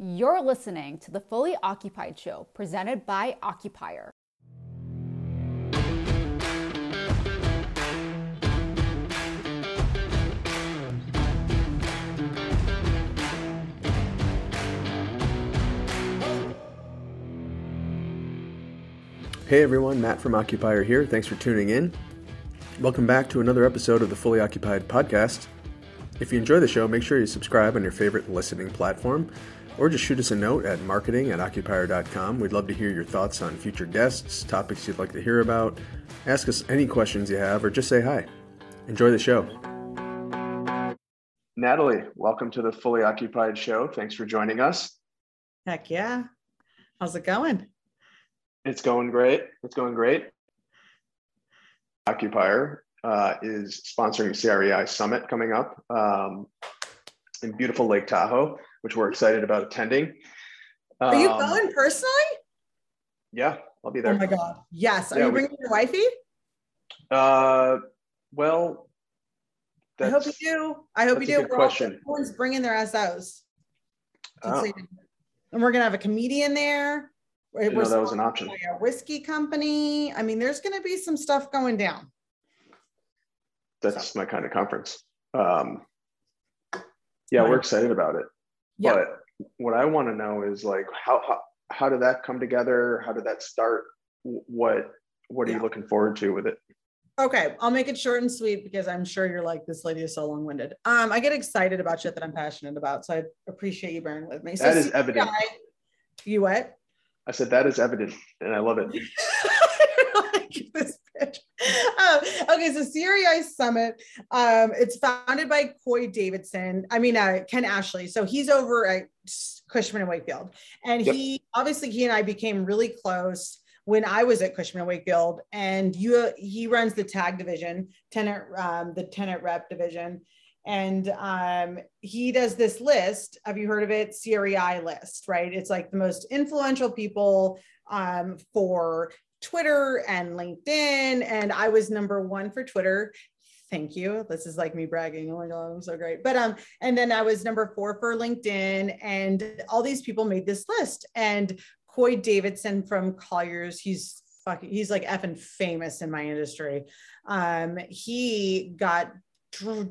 You're listening to the Fully Occupied Show presented by Occupier. Hey everyone, Matt from Occupier here. Thanks for tuning in. Welcome back to another episode of the Fully Occupied podcast. If you enjoy the show, make sure you subscribe on your favorite listening platform or just shoot us a note at marketing at occupier.com. We'd love to hear your thoughts on future guests, topics you'd like to hear about. Ask us any questions you have or just say hi. Enjoy the show. Natalie, welcome to the Fully Occupied show. Thanks for joining us. Heck yeah. How's it going? It's going great. It's going great. Occupier uh, is sponsoring CREI Summit coming up um, in beautiful Lake Tahoe, which we're excited about attending. Um, Are you um, going personally? Yeah, I'll be there. Oh my god! Yes. Are yeah, you bringing we, your wifey? Uh, well, I hope you do. I hope you do. Good we're question. Everyone's bringing their SOs. Oh. And we're gonna have a comedian there. We're know that was an option. A whiskey company. I mean, there's going to be some stuff going down. That's so. my kind of conference. Um, yeah, we're excited about it. Yeah. But what I want to know is like how, how how did that come together? How did that start? What what are yeah. you looking forward to with it? Okay, I'll make it short and sweet because I'm sure you're like this lady is so long-winded. Um, I get excited about shit that I'm passionate about, so I appreciate you bearing with me. So that is evident. You what? I said that is evident, and I love it. um, okay, so CREI Summit. Um, it's founded by Coy Davidson. I mean, uh, Ken Ashley. So he's over at Cushman and Wakefield, and yep. he obviously he and I became really close when I was at Cushman and Wakefield. And you, he runs the tag division, tenant, um, the tenant rep division and um, he does this list. Have you heard of it? CREI list, right? It's like the most influential people um, for Twitter and LinkedIn. And I was number one for Twitter. Thank you. This is like me bragging. Oh my God, I'm so great. But um, and then I was number four for LinkedIn, and all these people made this list. And Coy Davidson from Colliers, he's fucking, he's like effing famous in my industry. Um, he got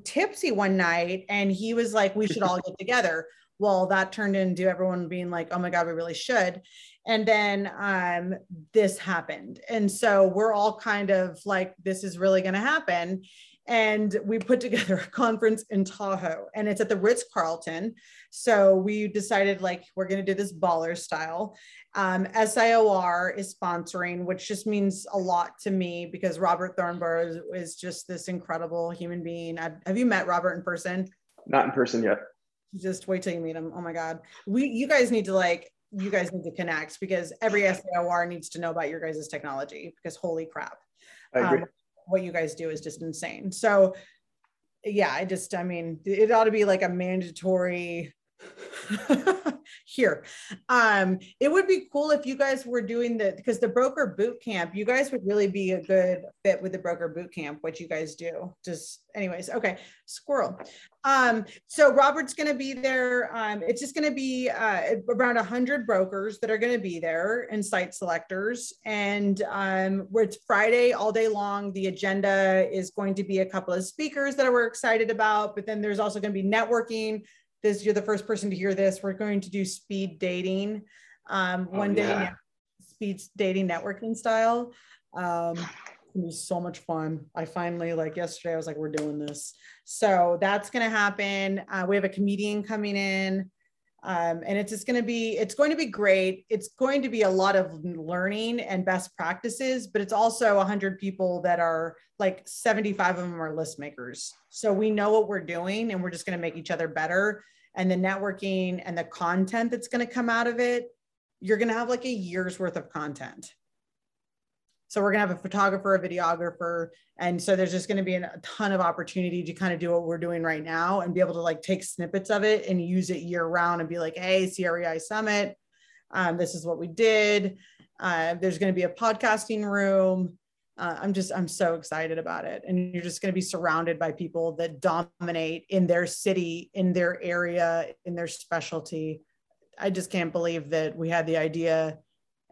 tipsy one night and he was like, we should all get together. Well, that turned into everyone being like, oh my God, we really should. And then um, this happened. And so we're all kind of like, this is really going to happen. And we put together a conference in Tahoe and it's at the Ritz Carlton. So we decided like, we're going to do this baller style. Um, SIOR is sponsoring, which just means a lot to me because Robert Thornburgh is, is just this incredible human being. I've, have you met Robert in person? Not in person yet. Just wait till you meet him. Oh my God. We, you guys need to like, you guys need to connect because every SIOR needs to know about your guys' technology because holy crap. I agree. Um, what you guys do is just insane. So yeah, I just, I mean, it ought to be like a mandatory here. Um, it would be cool if you guys were doing the because the broker boot camp, you guys would really be a good fit with the broker boot camp, what you guys do. Just anyways, okay, squirrel. Um, so Robert's gonna be there. Um, it's just gonna be uh, around a hundred brokers that are gonna be there and site selectors. And um, it's Friday all day long. The agenda is going to be a couple of speakers that we're excited about, but then there's also gonna be networking this you're the first person to hear this. We're going to do speed dating um, oh, one day yeah. speed dating networking style. Um, it was so much fun. I finally like yesterday i was like we're doing this. So that's going to happen. Uh, we have a comedian coming in um, and it's just going to be it's going to be great. It's going to be a lot of learning and best practices but it's also 100 people that are like 75 of them are list makers. So we know what we're doing and we're just going to make each other better. And the networking and the content that's going to come out of it you're going to have like a year's worth of content so we're going to have a photographer, a videographer. And so there's just going to be a ton of opportunity to kind of do what we're doing right now and be able to like take snippets of it and use it year round and be like, hey, CREI Summit, um, this is what we did. Uh, there's going to be a podcasting room. Uh, I'm just, I'm so excited about it. And you're just going to be surrounded by people that dominate in their city, in their area, in their specialty. I just can't believe that we had the idea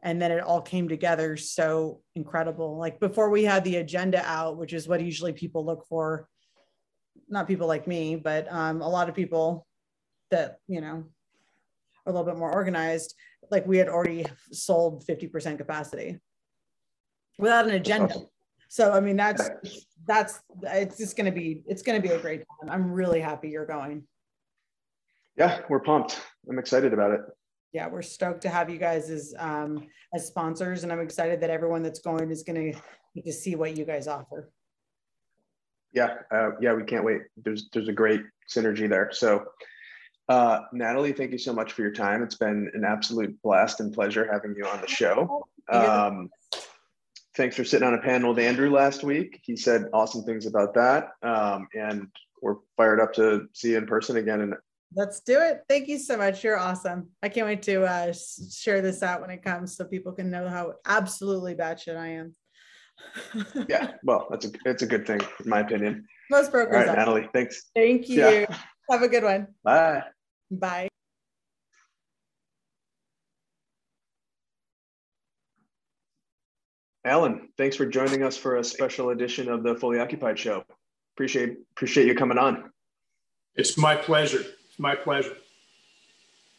and then it all came together so incredible. Like before we had the agenda out, which is what usually people look for, not people like me, but um, a lot of people that, you know, are a little bit more organized, like we had already sold 50% capacity without an agenda. So, I mean, that's, that's, it's just going to be, it's going to be a great time. I'm really happy you're going. Yeah, we're pumped. I'm excited about it. Yeah, we're stoked to have you guys as, um, as sponsors. And I'm excited that everyone that's going is going to get to see what you guys offer. Yeah, uh, yeah, we can't wait. There's, there's a great synergy there. So, uh, Natalie, thank you so much for your time. It's been an absolute blast and pleasure having you on the show. Um, thanks for sitting on a panel with Andrew last week. He said awesome things about that. Um, and we're fired up to see you in person again. And let's do it. Thank you so much. You're awesome. I can't wait to uh, share this out when it comes so people can know how absolutely batshit I am. yeah, well, that's a it's a good thing, in my opinion. Most brokers. All right, are. Natalie, thanks. Thank you. Yeah. Have a good one. Bye. Bye. Alan, thanks for joining us for a special edition of the Fully Occupied Show. Appreciate appreciate you coming on. It's my pleasure. It's my pleasure.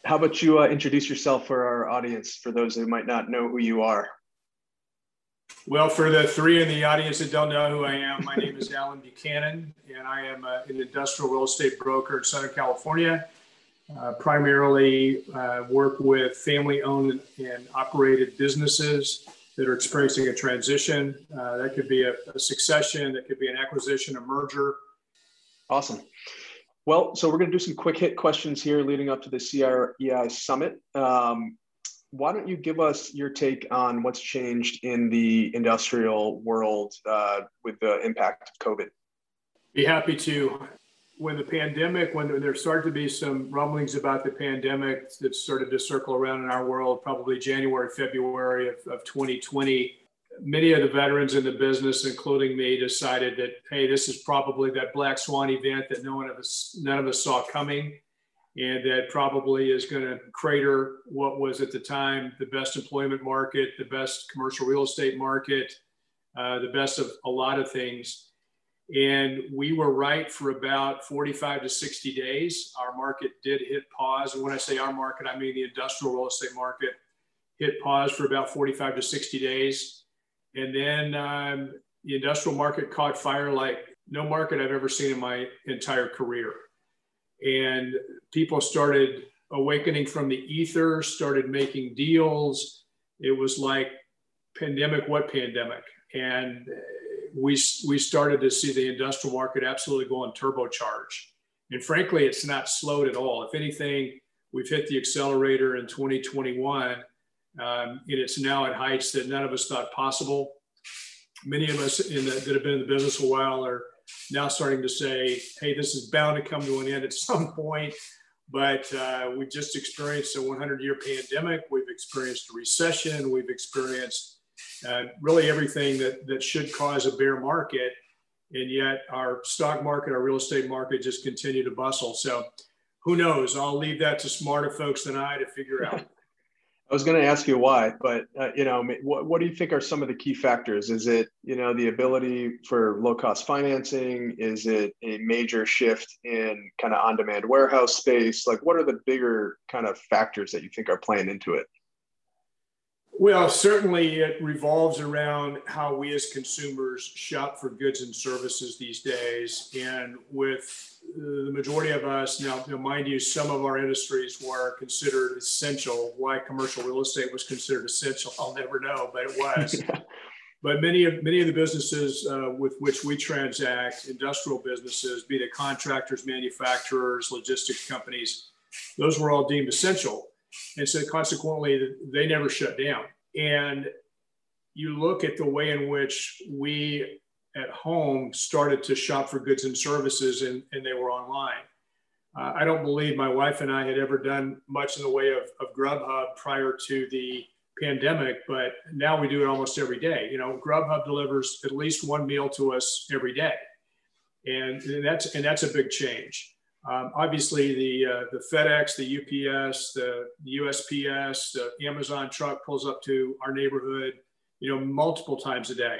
How about you uh, introduce yourself for our audience, for those who might not know who you are? Well, for the three in the audience that don't know who I am, my name is Alan Buchanan, and I am a, an industrial real estate broker in Southern California. Uh, primarily uh, work with family owned and operated businesses that are experiencing a transition. Uh, that could be a, a, succession, that could be an acquisition, a merger. Awesome. Well, so we're going to do some quick hit questions here leading up to the CREI Summit. Um, why don't you give us your take on what's changed in the industrial world uh, with the impact of COVID? Be happy to. When the pandemic, when there started to be some rumblings about the pandemic that started to circle around in our world, probably January, February of, of 2020, many of the veterans in the business, including me, decided that, hey, this is probably that black swan event that no one of us, none of us saw coming and that probably is going to crater what was at the time the best employment market, the best commercial real estate market, uh, the best of a lot of things. And we were right for about 45 to 60 days. Our market did hit pause. And when I say our market, I mean the industrial real estate market hit pause for about 45 to 60 days. And then um, the industrial market caught fire like no market I've ever seen in my entire career and people started awakening from the ether, started making deals. It was like pandemic, what pandemic? And we, we started to see the industrial market absolutely go on turbocharge. And frankly, it's not slowed at all. If anything, we've hit the accelerator in 2021, um, and it's now at heights that none of us thought possible. Many of us the, that have been in the business a while are now starting to say, hey, this is bound to come to an end at some point. But uh, we just experienced a 100 year pandemic. We've experienced a recession. We've experienced uh, really everything that, that should cause a bear market. And yet our stock market, our real estate market just continue to bustle. So who knows? I'll leave that to smarter folks than I to figure out. I was going to ask you why, but uh, you know, what, what do you think are some of the key factors? Is it you know the ability for low cost financing? Is it a major shift in kind of on demand warehouse space? Like, what are the bigger kind of factors that you think are playing into it? Well, certainly it revolves around how we as consumers shop for goods and services these days. And with the majority of us, now, mind you, some of our industries were considered essential. Why commercial real estate was considered essential, I'll never know, but it was. But many of many of the businesses uh, with which we transact, industrial businesses, be they contractors, manufacturers, logistics companies, those were all deemed essential. And so consequently, they never shut down. And you look at the way in which we at home started to shop for goods and services and, and they were online. Uh, I don't believe my wife and I had ever done much in the way of, of Grubhub prior to the pandemic, but now we do it almost every day. You know, Grubhub delivers at least one meal to us every day. And, and that's and that's a big change. Um, obviously, the uh, the FedEx, the UPS, the, the USPS, the Amazon truck pulls up to our neighborhood, you know, multiple times a day.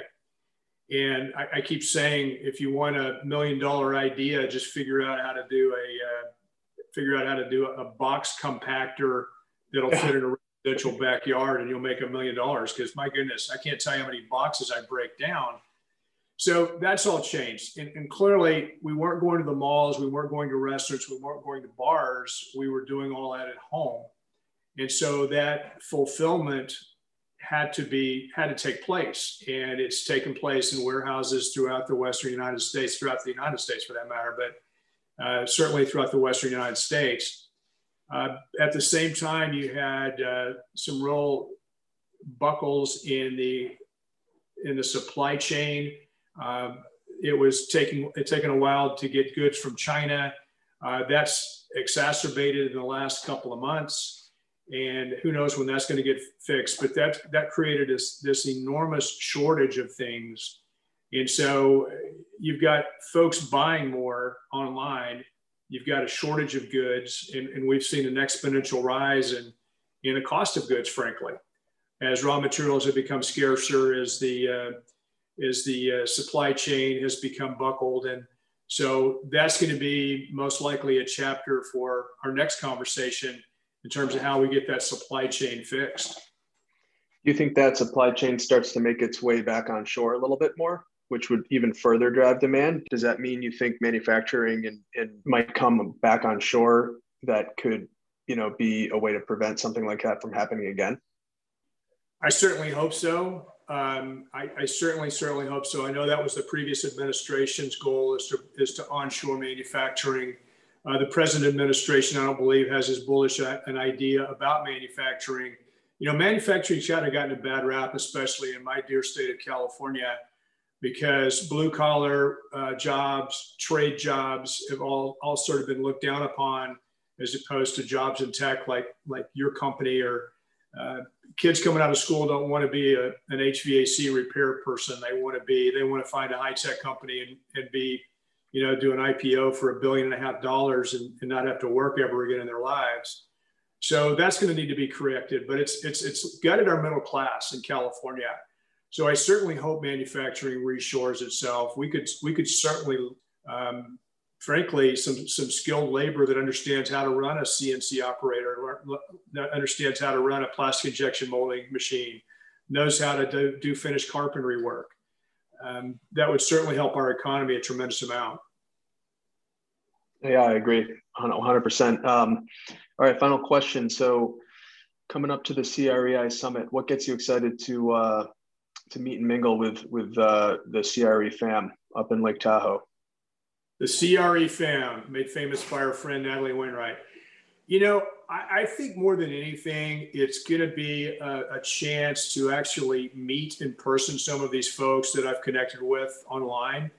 And I, I keep saying, if you want a million dollar idea, just figure out how to do a uh, figure out how to do a, a box compactor that'll fit in a residential backyard, and you'll make a million dollars. Because my goodness, I can't tell you how many boxes I break down so that's all changed. And, and, clearly, we weren't going to the malls, we weren't going to restaurants, we weren't going to bars. We were doing all that at home. And so that fulfillment had to be had to take place and it's taken place in warehouses throughout the western united states throughout the united states for that matter but uh, certainly throughout the western united states uh, at the same time you had uh, some real buckles in the in the supply chain um, it was taking it taken a while to get goods from China. Uh, that's exacerbated in the last couple of months, and who knows when that's going to get fixed. But that that created this this enormous shortage of things, and so you've got folks buying more online. You've got a shortage of goods, and, and we've seen an exponential rise in in the cost of goods, frankly, as raw materials have become scarcer, as the uh, is the uh, supply chain has become buckled. And so that's going to be most likely a chapter for our next conversation in terms of how we get that supply chain fixed. Do you think that supply chain starts to make its way back on shore a little bit more, which would even further drive demand? Does that mean you think manufacturing and, and might come back on shore that could, you know, be a way to prevent something like that from happening again? I certainly hope so. Um, I, I, certainly, certainly hope so. I know that was the previous administration's goal is to, is to onshore manufacturing. Uh, the present administration, I don't believe, has as bullish a, an idea about manufacturing. You know, manufacturing's kind of gotten a bad rap, especially in my dear state of California, because blue collar uh, jobs, trade jobs have all, all sort of been looked down upon as opposed to jobs in tech like, like your company or uh, kids coming out of school don't want to be a, an HVAC repair person. They want to be, they want to find a high tech company and, and be, you know, do an IPO for a billion and a half dollars and, and not have to work ever again in their lives. So that's going to need to be corrected, but it's, it's, it's gutted our middle class in California. So I certainly hope manufacturing reshores itself. We could, we could certainly um, frankly, some, some skilled labor that understands how to run a CNC operator, that understands how to run a plastic injection molding machine, knows how to do, do finished carpentry work. Um, that would certainly help our economy a tremendous amount. Yeah, I agree 100%. Um, all right, final question. So, coming up to the CREI summit, what gets you excited to uh, to meet and mingle with with uh, the CRE fam up in Lake Tahoe? The CRE fam, made famous by our friend Natalie Wainwright. You know, I, I think more than anything, it's going to be a, a, chance to actually meet in person some of these folks that I've connected with online.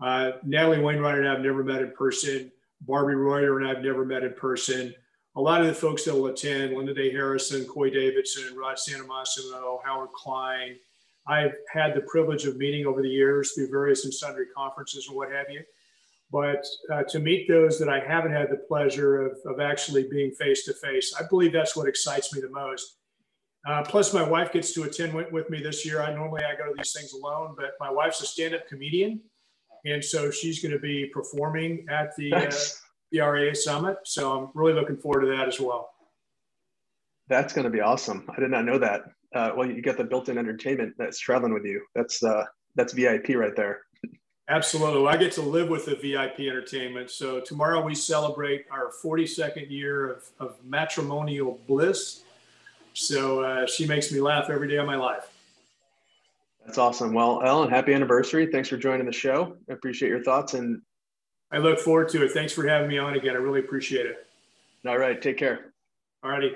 Uh, Natalie Wainwright and I have never met in person. Barbie Reuter and I have never met in person. A lot of the folks that will attend, Linda Day Harrison, Coy Davidson, Rod Santomassimo, Howard Klein, I've had the privilege of meeting over the years through various and sundry conferences and what have you. But uh, to meet those that I haven't had the pleasure of, of actually being face to face, I believe that's what excites me the most. Uh, plus, my wife gets to attend with, me this year. I normally I go to these things alone, but my wife's a stand-up comedian, and so she's going to be performing at the uh, the RAA summit. So I'm really looking forward to that as well. That's going to be awesome. I did not know that. Uh, well, you get the built-in entertainment that's traveling with you. That's uh, that's VIP right there. Absolutely. I get to live with the VIP entertainment. So tomorrow we celebrate our 42nd year of, of matrimonial bliss. So uh, she makes me laugh every day of my life. That's awesome. Well, Ellen, happy anniversary. Thanks for joining the show. I appreciate your thoughts and I look forward to it. Thanks for having me on again. I really appreciate it. All right. Take care. All righty.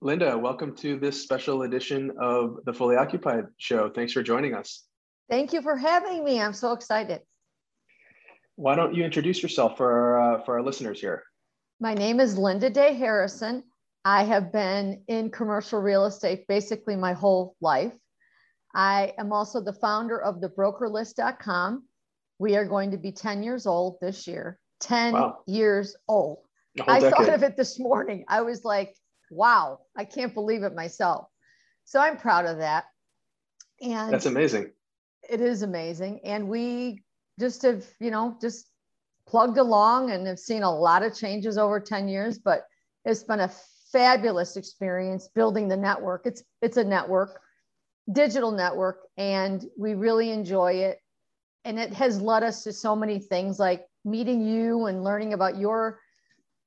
Linda, welcome to this special edition of the Fully Occupied show. Thanks for joining us. Thank you for having me. I'm so excited. Why don't you introduce yourself for our, uh, for our listeners here? My name is Linda Day Harrison. I have been in commercial real estate basically my whole life. I am also the founder of the brokerlist.com. We are going to be 10 years old this year. 10 Wow. years old. I thought of it this morning. I was like, wow, I can't believe it myself. So I'm proud of that. And That's amazing. It is amazing. And we just have, you know, just plugged along and have seen a lot of changes over 10 years, but it's been a fabulous experience building the network. It's it's a network, digital network, and we really enjoy it. And it has led us to so many things like meeting you and learning about your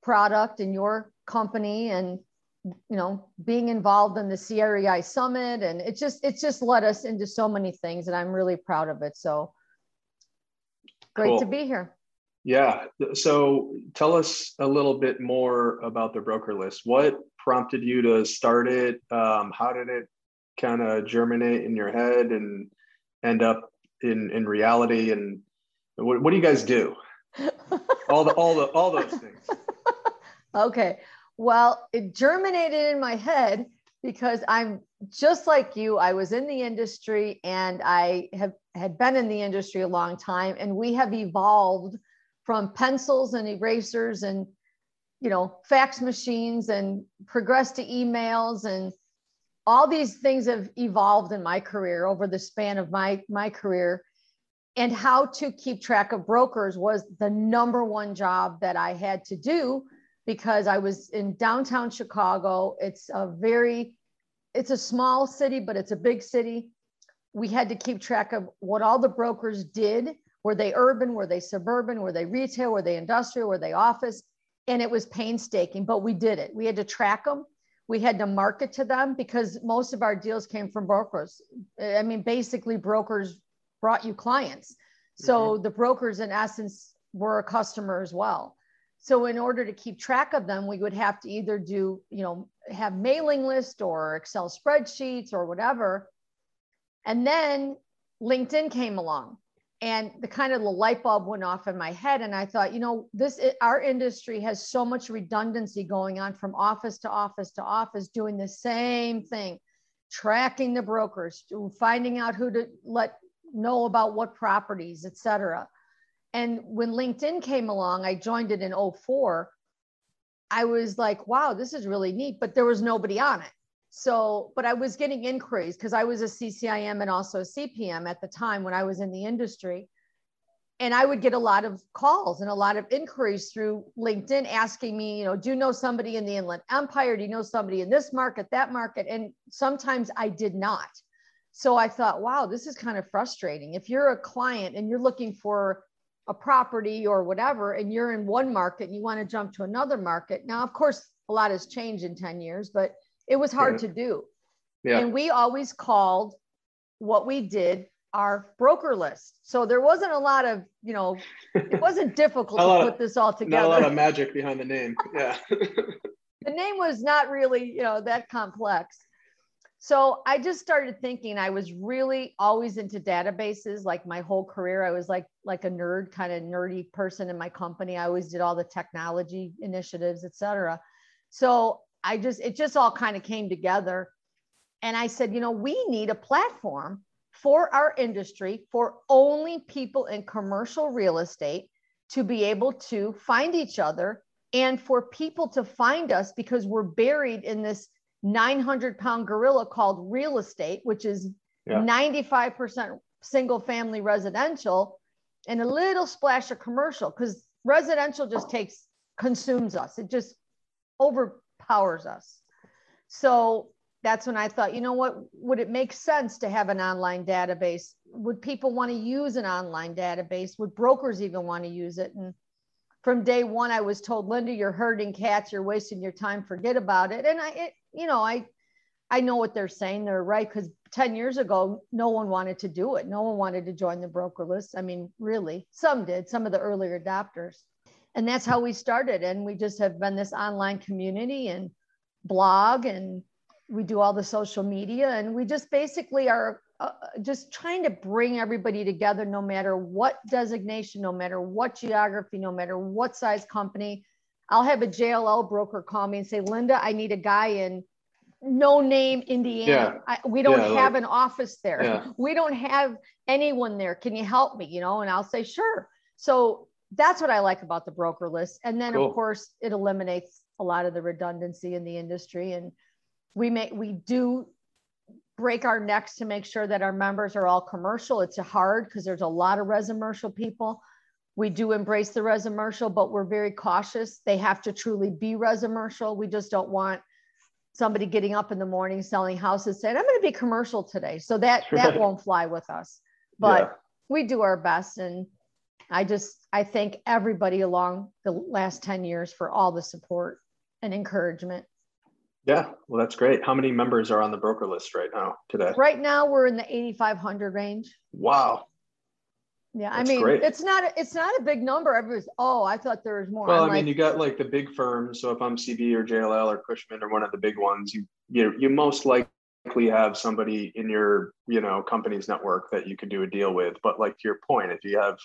product and your company and you know being involved in the CREI summit and it just it's just led us into so many things and I'm really proud of it so great to be here Yeah. So tell us a little bit more about the broker list. What prompted you to start it? Um, how did it kind of germinate in your head and end up in in reality? And what, what do you guys do? All the all the all those things. okay well it germinated in my head because I'm just like you. I was in the industry and I have had been in the industry a long time and we have evolved from pencils and erasers and you know fax machines and progressed to emails and all these things have evolved in my career over the span of my my career. And how to keep track of brokers was the number one job that I had to do because I was in downtown Chicago. It's a very it's a small city, but it's a big city. We had to keep track of what all the brokers did. Were they urban? Were they suburban? Were they retail? Were they industrial? Were they office? And it was painstaking, but we did it. We had to track them. We had to market to them because most of our deals came from brokers. I mean, basically, brokers brought you clients. So mm-hmm. the brokers, in essence, were a customer as well. So in order to keep track of them, we would have to either do, you know, have mailing list or Excel spreadsheets or whatever. And then LinkedIn came along and the kind of the light bulb went off in my head. And I thought, you know, this, our industry has so much redundancy going on from office to office to office, doing the same thing, tracking the brokers, finding out who to let know about what properties, et cetera. And when LinkedIn came along, I joined it in 04. I was like, wow, this is really neat, but there was nobody on it. So, but I was getting inquiries because I was a CCIM and also a CPM at the time when I was in the industry. And I would get a lot of calls and a lot of inquiries through LinkedIn asking me, you know, do you know somebody in the Inland Empire? Do you know somebody in this market, that market? And sometimes I did not. So I thought, wow, this is kind of frustrating. If you're a client and you're looking for a property or whatever, and you're in one market and you want to jump to another market. Now, of course, a lot has changed in 10 years, but it was hard Yeah. to do. Yeah. And we always called what we did our broker list. So there wasn't a lot of, you know, it wasn't difficult to lot of- put this all together. Not a lot of magic behind the name. Yeah. the name was not really, you know, that complex. So I just started thinking I was really always into databases like my whole career. I was like like a nerd, kind of nerdy person in my company. I always did all the technology initiatives, et cetera. So I just it just all kind of came together. And I said, you know, we need a platform for our industry for only people in commercial real estate to be able to find each other and for people to find us because we're buried in this 900 pound gorilla called real estate, which is Yeah. 95% single family residential and a little splash of commercial because residential just takes, consumes us. It just overpowers us. So that's when I thought, you know what, would it make sense to have an online database? Would people want to use an online database? Would brokers even want to use it? And from day one, I was told, Linda, you're herding cats, you're wasting your time, forget about it. And I, it, you know, I, I know what they're saying. They're right because 10 years ago, no one wanted to do it. No one wanted to join the broker list. I mean, really, some did, some of the earlier adopters. And that's how we started. And we just have been this online community and blog and we do all the social media and we just basically are uh, just trying to bring everybody together no matter what designation no matter what geography no matter what size company i'll have a jll broker call me and say linda i need a guy in no name Indiana. Yeah. I, we don't Yeah, have like- an office there. Yeah. We don't have anyone there. Can you help me? You know, and I'll say, sure. So that's what I like about the broker list. And then Cool. of course it eliminates a lot of the redundancy in the industry. And we may we do break our necks to make sure that our members are all commercial. It's hard because there's a lot of residential people. We do embrace the resumercial, but we're very cautious. They have to truly be resumercial. We just don't want somebody getting up in the morning selling houses saying, I'm going to be commercial today. So that that won't fly with us. But Yeah. we do our best. And I just I thank everybody along the last 10 years for all the support and encouragement. Yeah. Well, that's great. How many members are on the broker list right now today? Right now we're in the 8,500 range. Wow. Yeah, That's I mean, great. it's not it's not a big number. Everybody's oh, I thought there was more. Well, I'm I mean, like, you got like the big firms. So if I'm CB or JLL or Cushman or one of the big ones, you you you most likely have somebody in your you know company's network that you could do a deal with. But like to your point, if you have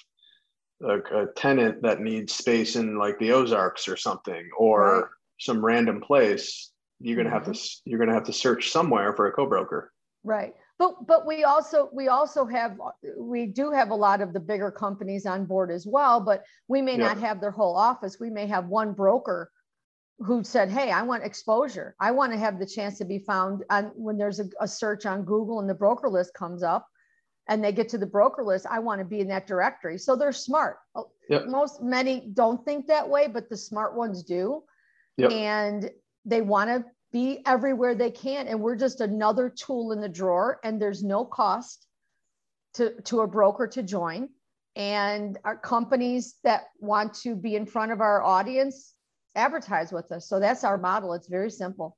a, a tenant that needs space in like the Ozarks or something, or Right. Mm-hmm. some random place, you're gonna have to you're gonna have to search somewhere for a co-broker. right. But but we also we also have we do have a lot of the bigger companies on board as well. But we may Yeah. not have their whole office. We may have one broker who said, "Hey, I want exposure. I want to have the chance to be found on when there's a, a search on Google and the broker list comes up." And they get to the broker list. I want to be in that directory. So they're smart. Oh, yep. Most many don't think that way, but the smart ones do. Yep. and they want to be everywhere they can and we're just another tool in the drawer and there's no cost to, to a broker to join. And our companies that want to be in front of our audience advertise with us. So that's our model. It's very simple.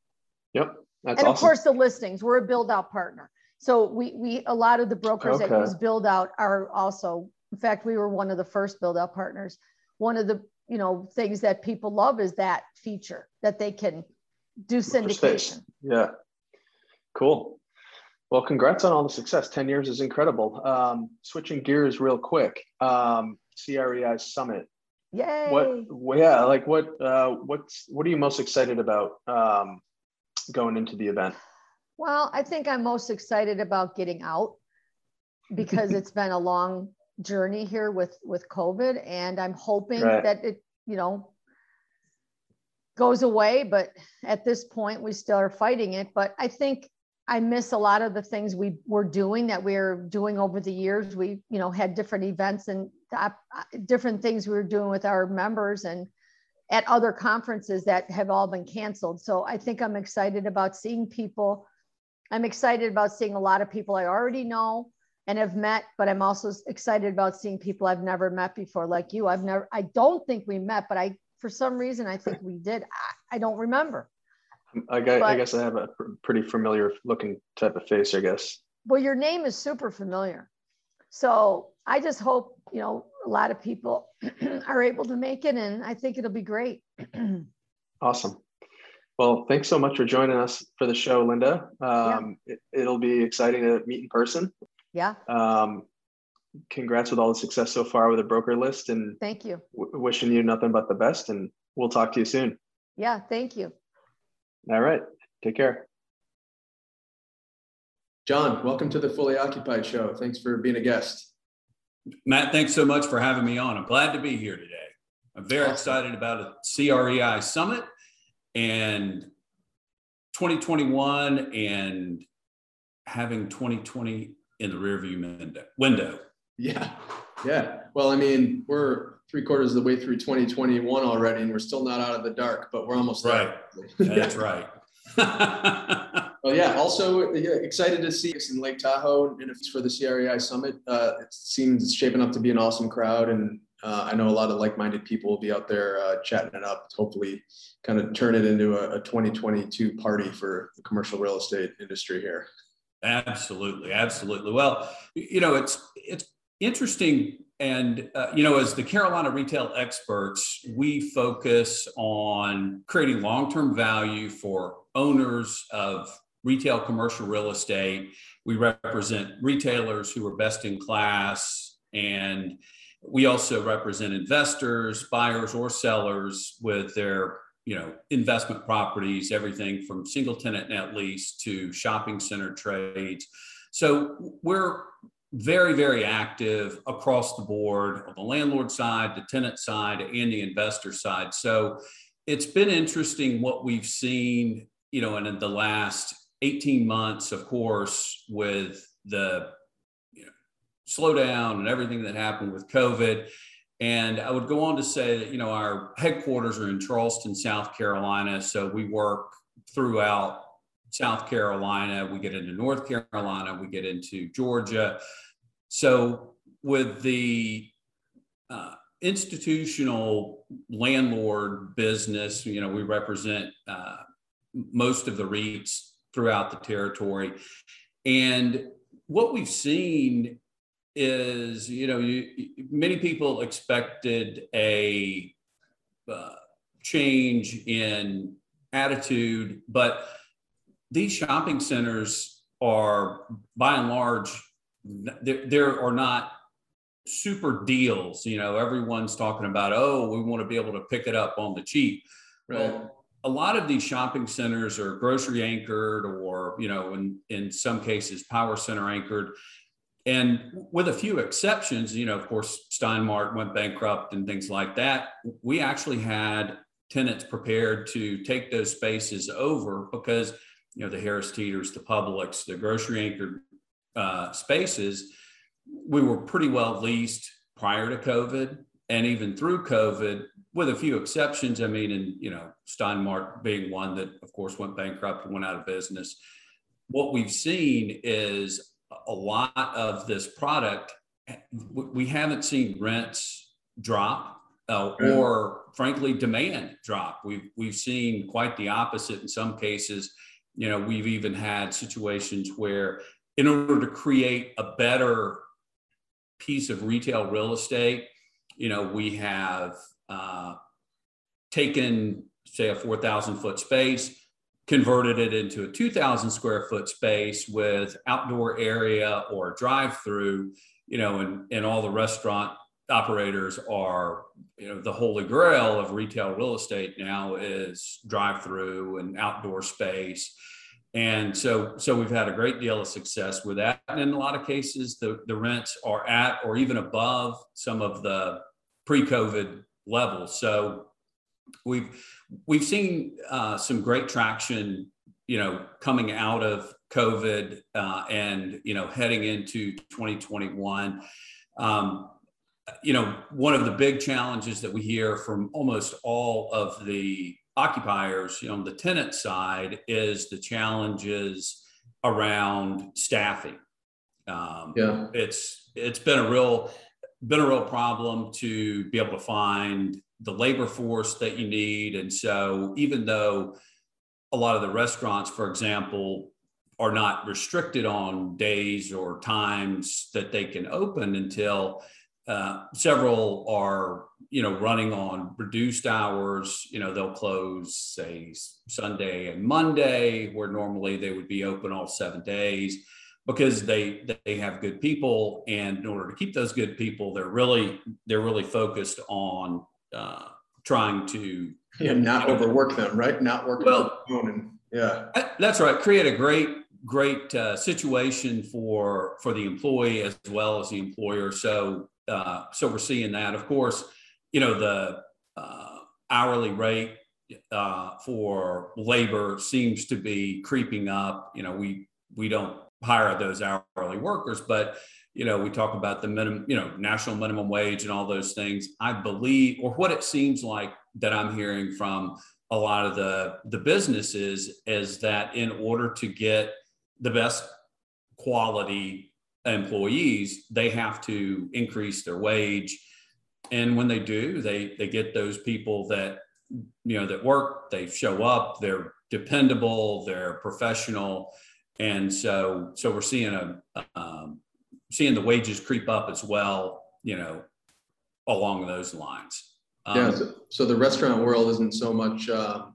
Yep, that's and of awesome. course the listings. We're a Buildout partner. So we we a lot of the brokers that use Buildout are also in fact we were one of the first Buildout partners. One of the you know things that people love is that feature that they can do syndication Yeah. Cool. Well, congrats on all the success. 10 years is incredible. Um, switching gears real quick. Um, CREI Summit. yay What, well, yeah, like what, uh, what's, what are you most excited about um, going into the event? well i think i'm most excited about getting out because it's been a long journey here with with covid and i'm hoping Right. that it you know goes away but at this point we still are fighting it. But i think i miss a lot of the things we were doing that we are doing over the years. We you know had different events and different things we were doing with our members and at other conferences that have all been canceled. So i think i'm excited about seeing people. I'm excited about seeing a lot of people i already know and have met but i'm also excited about seeing people i've never met before like you. I've never i don't think we met but i for some reason i think we did i, I don't remember I guess, I guess I have a pr- pretty familiar looking type of face, I guess. well your name is super familiar so i just hope you know a lot of people are able to make it and i think it'll be great Awesome. Well, thanks so much for joining us for the show, Linda. Um, it, it'll be exciting to meet in person. yeah Um, congrats with all the success so far with the broker list and thank you w- wishing you nothing but the best. And we'll talk to you soon. yeah thank you All right. Take care. John, welcome to the Fully Occupied Show. Thanks for being a guest. Matt, thanks so much for having me on. I'm glad to be here today. I'm very Awesome. excited about a CREI summit and 2021 and having 2020 in the rearview window. Yeah. Yeah. Well, I mean, we're three quarters of the way through 2021 already, and we're still not out of the dark, but we're almost there. That's right. Well, yeah. Also, yeah, excited to see us in Lake Tahoe and if it's for the CREI Summit. Uh, it seems it's shaping up to be an awesome crowd, and uh, I know a lot of like-minded people will be out there uh, chatting it up. Hopefully, kind of turn it into a, a 2022 party for the commercial real estate industry here. Absolutely, absolutely. Well, you know, it's it's interesting, and uh, you know, as the Carolina retail experts, we focus on creating long-term value for owners of retail commercial real estate. We represent retailers who are best in class, and we also represent investors, buyers, or sellers with their you know investment properties, everything from single tenant net lease to shopping center trades. So we're very, very active across the board on the landlord side, the tenant side, and the investor side. So it's been interesting what we've seen, you know, and in the last 18 months, of course, with the you know, slowdown and everything that happened with COVID. And I would go on to say that, you know, our headquarters are in Charleston, South Carolina. So we work throughout South Carolina, we get into North Carolina, we get into Georgia. So with the uh, institutional landlord business, you know, we represent uh, most of the REITs throughout the territory. And what we've seen is, you know, you, many people expected a uh, change in attitude, but these shopping centers are by and large there, there are not super deals you know everyone's talking about oh we want to be able to pick it up on the cheap. Right. well a lot of these shopping centers are grocery anchored or you know in in some cases power center anchored. And with a few exceptions you know of course Stein Mart went bankrupt and things like that. We actually had tenants prepared to take those spaces over because you know, the Harris Teeters, the Publix, the grocery anchored uh, spaces, we were pretty well leased prior to COVID and even through COVID, with a few exceptions. I mean, and you know, Stein Mart being one that, of course, went bankrupt and went out of business. What we've seen is a lot of this product. We haven't seen rents drop uh, or, frankly, demand drop. We've we've seen quite the opposite in some cases you know, we've even had situations where, in order to create a better piece of retail real estate, you know, we have uh, taken, say, a 4,000 foot space, converted it into a 2,000 square foot space with outdoor area or drive through, you know, and, and all the restaurant operators are you know the holy grail of retail real estate now is drive through and outdoor space. And so so we've had a great deal of success with that. And in a lot of cases the the rents are at or even above some of the pre-covid levels. So we've we've seen uh, some great traction you know coming out of covid uh, and you know heading into 2021 um, you know, one of the big challenges that we hear from almost all of the occupiers, you know, on the tenant side is the challenges around staffing. Um, yeah. It's it's been a real been a real problem to be able to find the labor force that you need, and so even though a lot of the restaurants, for example, are not restricted on days or times that they can open until uh, several are, you know, running on reduced hours. You know, they'll close say Sunday and Monday, where normally they would be open all seven days, because they they have good people, and in order to keep those good people, they're really they're really focused on uh, trying to yeah not overwork them, right? Not work well. And, yeah, that's right. Create a great great uh, situation for for the employee as well as the employer. So uh, so we're seeing that. Of course, you know the uh, hourly rate uh, for labor seems to be creeping up. You know, we we don't hire those hourly workers, but you know, we talk about the minimum, you know, national minimum wage and all those things. I believe, or what it seems like that I'm hearing from a lot of the the businesses is that in order to get the best quality employees, they have to increase their wage. And when they do, they they get those people that you know that work, they show up, they're dependable, they're professional, and so so we're seeing a um, seeing the wages creep up as well. You know, along those lines. Um, yeah. So, so, the restaurant world isn't so much. Uh,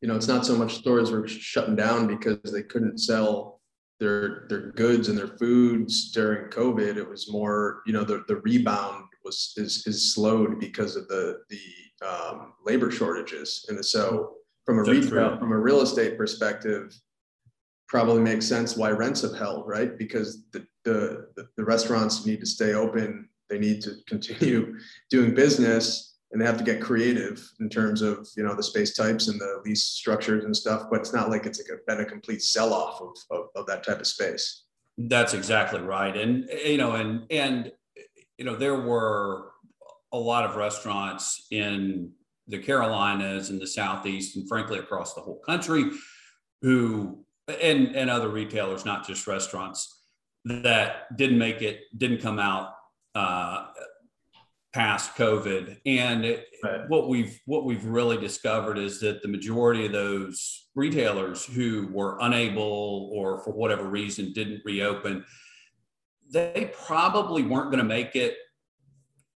you know, it's not so much stores were shutting down because they couldn't sell their their goods and their foods during COVID. It was more, you know, the, the rebound was is is slowed because of the the um, labor shortages. And so from a retail, true. from a real estate perspective, probably makes sense why rents have held, right? Because the, the- the restaurants need to stay open. They need to continue doing business and they have to get creative in terms of, you know, the space types and the lease structures and stuff. But it's not like it's like a, been a complete sell off of, of, of that type of space. That's exactly right. And, you know, and, and, you know, there were a lot of restaurants in the Carolinas and the Southeast and frankly across the whole country who, and, and other retailers, not just restaurants that didn't make it, didn't come out, uh, past COVID. And Right. what we've what we've really discovered is that the majority of those retailers who were unable or for whatever reason didn't reopen, they probably weren't going to make it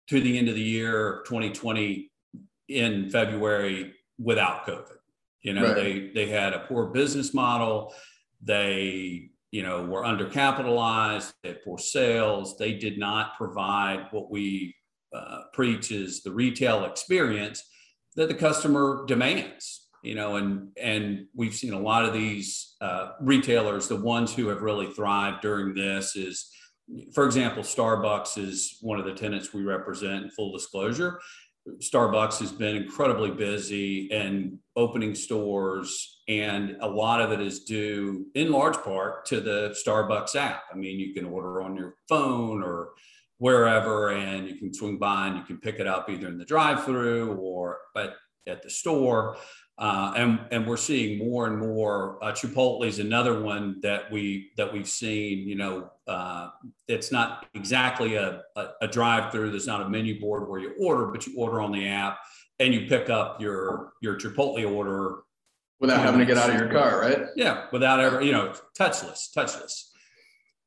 to the end of the year 2020 in February without COVID. You know, Right. they they had a poor business model. They you know were undercapitalized. They had poor sales. They did not provide what we uh, preach is the retail experience that the customer demands you know and and we've seen a lot of these uh, retailers the ones who have really thrived during this is for example starbucks is one of the tenants we represent in full disclosure. Starbucks has been incredibly busy and opening stores and a lot of it is due in large part to the starbucks app. I mean you can order on your phone or wherever and you can swing by and you can pick it up either in the drive through or at, at the store uh, and and we're seeing more and more uh, chipotle is another one that we that we've seen you know uh, it's not exactly a, a, a drive through there's not a menu board where you order but you order on the app and you pick up your your chipotle order Without having to get out of your car, right? yeah, without ever, you know, touchless, touchless.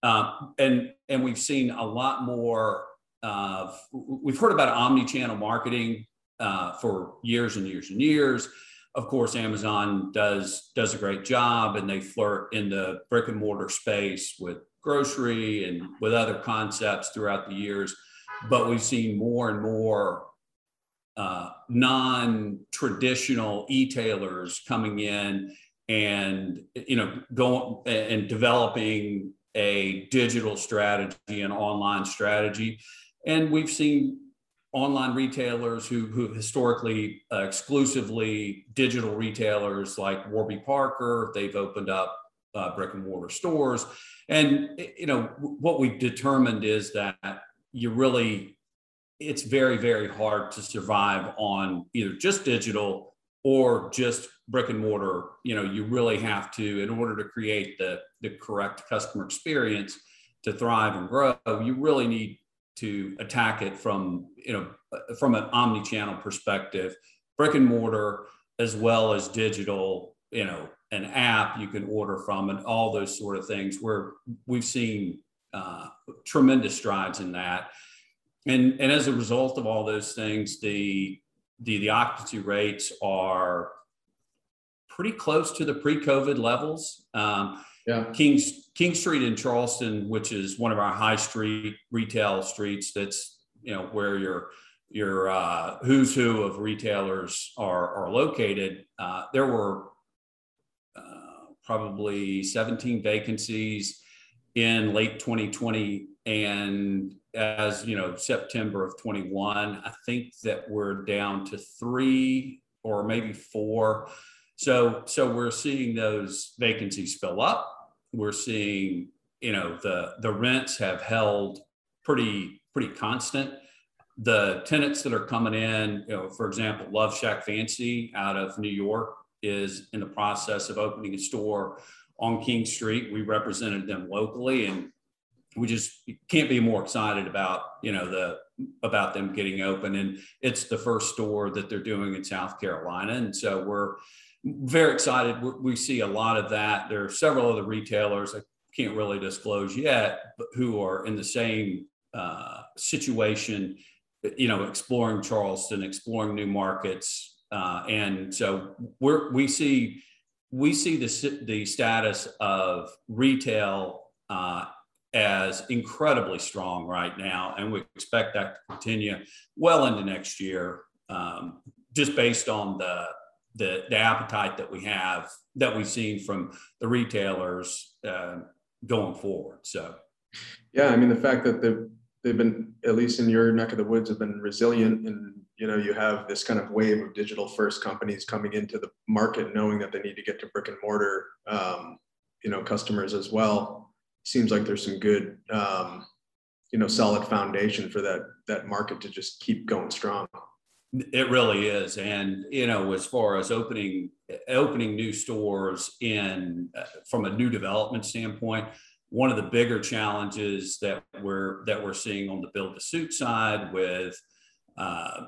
Um, and and we've seen a lot more. Uh, we've heard about omni-channel marketing uh, for years and years and years. Of course, Amazon does does a great job, and they flirt in the brick and mortar space with grocery and with other concepts throughout the years. But we've seen more and more uh, non-traditional e-tailers coming in and you know going and developing a digital strategy and online strategy. And we've seen online retailers who who historically uh, exclusively digital retailers like warby parker they've opened up uh, brick and mortar stores. And you know what we've determined is that you really it's very very hard to survive on either just digital or just brick and mortar. You know you really have to in order to create the the correct customer experience to thrive and grow you really need to attack it from you know from an omni-channel perspective. Brick and mortar as well as digital you know an app you can order from and all those sort of things where we've seen uh, tremendous strides in that. And and as a result of all those things the the the occupancy rates are pretty close to the pre-covid levels. Um, Yeah. King's King Street in Charleston, which is one of our high street retail streets. That's you know where your your uh, who's who of retailers are are located. Uh, there were uh, probably 17 vacancies in late 2020, and as you know September of 21, I think that we're down to three or maybe four. So so we're seeing those vacancies fill up we're seeing you know the the rents have held pretty pretty constant. The tenants that are coming in you know for example love shack fancy out of new york is in the process of opening a store on king street. We represented them locally and we just can't be more excited about you know the about them getting open. And it's the first store that they're doing in south carolina. And so we're very excited. We, see a lot of that. There are several other retailers I can't really disclose yet, but who are in the same uh, situation, you know, exploring Charleston, exploring new markets, uh, and so we're we see we see the the status of retail uh, as incredibly strong right now, and we expect that to continue well into next year. Um, just based on the, the, the appetite that we have that we've seen from the retailers uh, going forward. So, yeah, I mean the fact that they've they've been at least in your neck of the woods have been resilient and you know you have this kind of wave of digital first companies coming into the market knowing that they need to get to brick and mortar um, you know customers as well seems like there's some good um, you know solid foundation for that that market to just keep going strong it really is. And you know as far as opening opening new stores in uh, from a new development standpoint one of the bigger challenges that we're that we're seeing on the build to suit side with uh,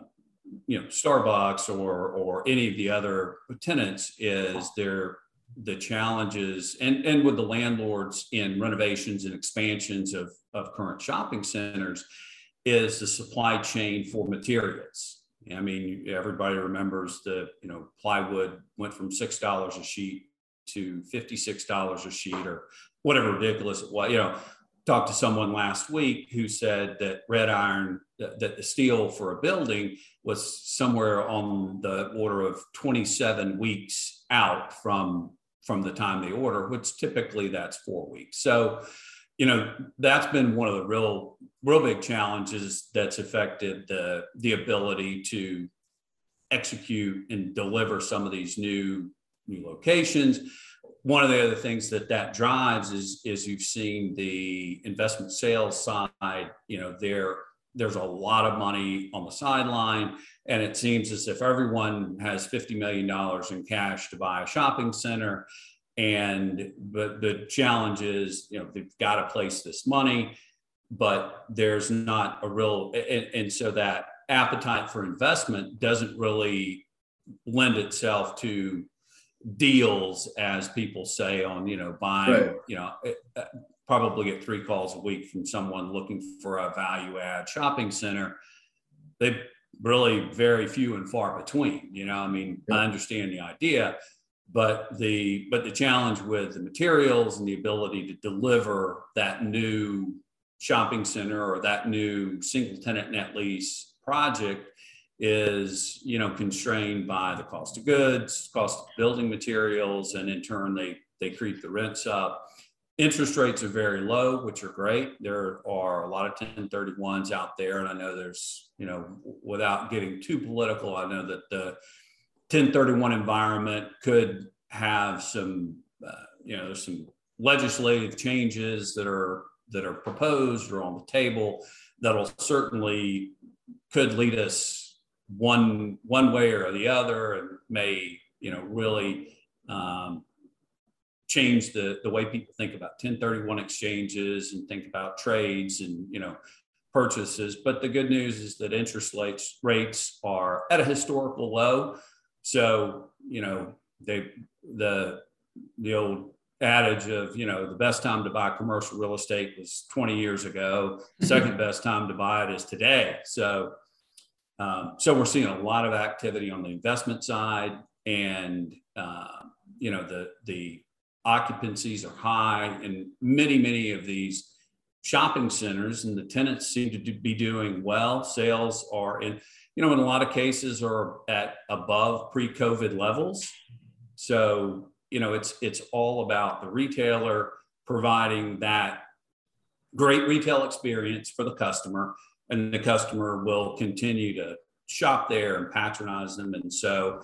you know starbucks or or any of the other tenants is their the challenges and and with the landlords in renovations and expansions of of current shopping centers is the supply chain for materials i mean everybody remembers the you know plywood went from six dollars a sheet to $56 a sheet or whatever ridiculous it was. You know talked to someone last week who said that red iron that the steel for a building was somewhere on the order of 27 weeks out from from the time they order which typically that's four weeks. So you know that's been one of the real real big challenges that's affected the the ability to execute and deliver some of these new new locations. One of the other things that that drives is is you've seen the investment sales side you know there there's a lot of money on the sideline and it seems as if everyone has $50 million in cash to buy a shopping center and but the challenge is you know they've got to place this money but there's not a real and, and so that appetite for investment doesn't really lend itself to deals, as people say, on you know buying. Right. You know, uh, probably get three calls a week from someone looking for a value add shopping center. They really very few and far between. You know, I mean, yeah. I understand the idea, but the but the challenge with the materials and the ability to deliver that new shopping center or that new single tenant net lease project is you know constrained by the cost of goods cost of building materials and in turn they they creep the rents up. Interest rates are very low which are great. There are a lot of 1031s out there and i know there's you know without getting too political i know that the 1031 environment could have some uh, you know some legislative changes that are that are proposed or on the table that'll certainly could lead us one one way or the other and may you know really um, change the the way people think about 1031 exchanges and think about trades and you know purchases. But the good news is that interest rates rates are at a historical low so you know they the the old adage of you know the best time to buy commercial real estate was 20 years ago. Second best time to buy it is today. So um, so we're seeing a lot of activity on the investment side, and uh, you know the the occupancies are high, and many many of these shopping centers and the tenants seem to be doing well. Sales are in you know in a lot of cases are at above pre-COVID levels. So you know it's it's all about the retailer providing that great retail experience for the customer and the customer will continue to shop there and patronize them. And so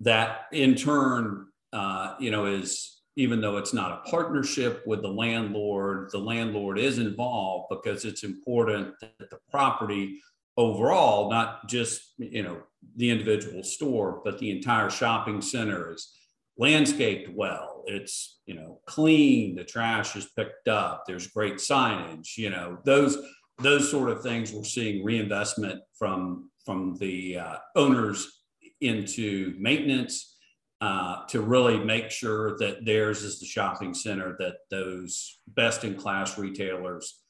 that in turn, uh, you know, is even though it's not a partnership with the landlord, the landlord is involved because it's important that the property overall, not just, you know, the individual store, but the entire shopping center is landscaped well. It's, you know, clean, the trash is picked up, there's great signage, you know, those those sort of things we're seeing reinvestment from from the uh, owners into maintenance uh, to really make sure that theirs is the shopping center that those best in class retailers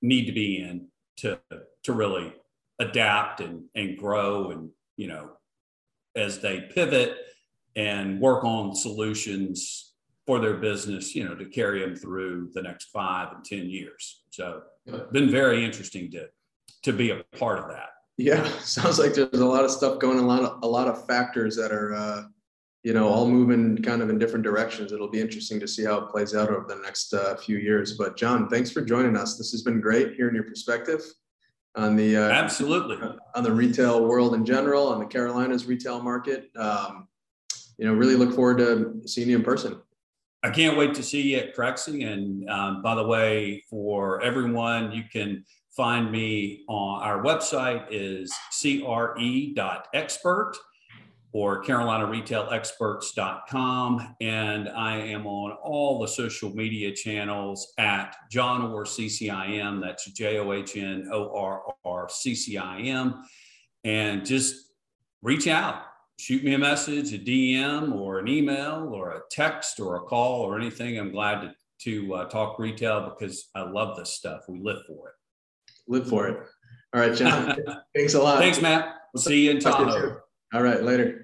need to be in to to really adapt and and grow and you know as they pivot and work on solutions for their business you know to carry them through the next five and ten years so been very interesting to to be a part of that. Yeah, sounds like there's a lot of stuff going, a lot of a lot of factors that are, uh, you know, all moving kind of in different directions. It'll be interesting to see how it plays out over the next uh, few years. But John, thanks for joining us. This has been great hearing your perspective on the uh, absolutely on the retail world in general, on the Carolinas retail market. Um, you know, really look forward to seeing you in person. I can't wait to see you at Crexi. And um, by the way, for everyone, you can find me on our website is cre.expert or carolinaretailexperts.com. And I am on all the social media channels at John Orr CCIM. That's J O H N O R R C C I M. And just reach out, shoot me a message, a DM or an email or a text or a call or anything. I'm glad to, to uh, talk retail because I love this stuff. We live for it. Live for it. All right, John. thanks a lot. Thanks, Matt. We'll see you in Tahoe. All right, later.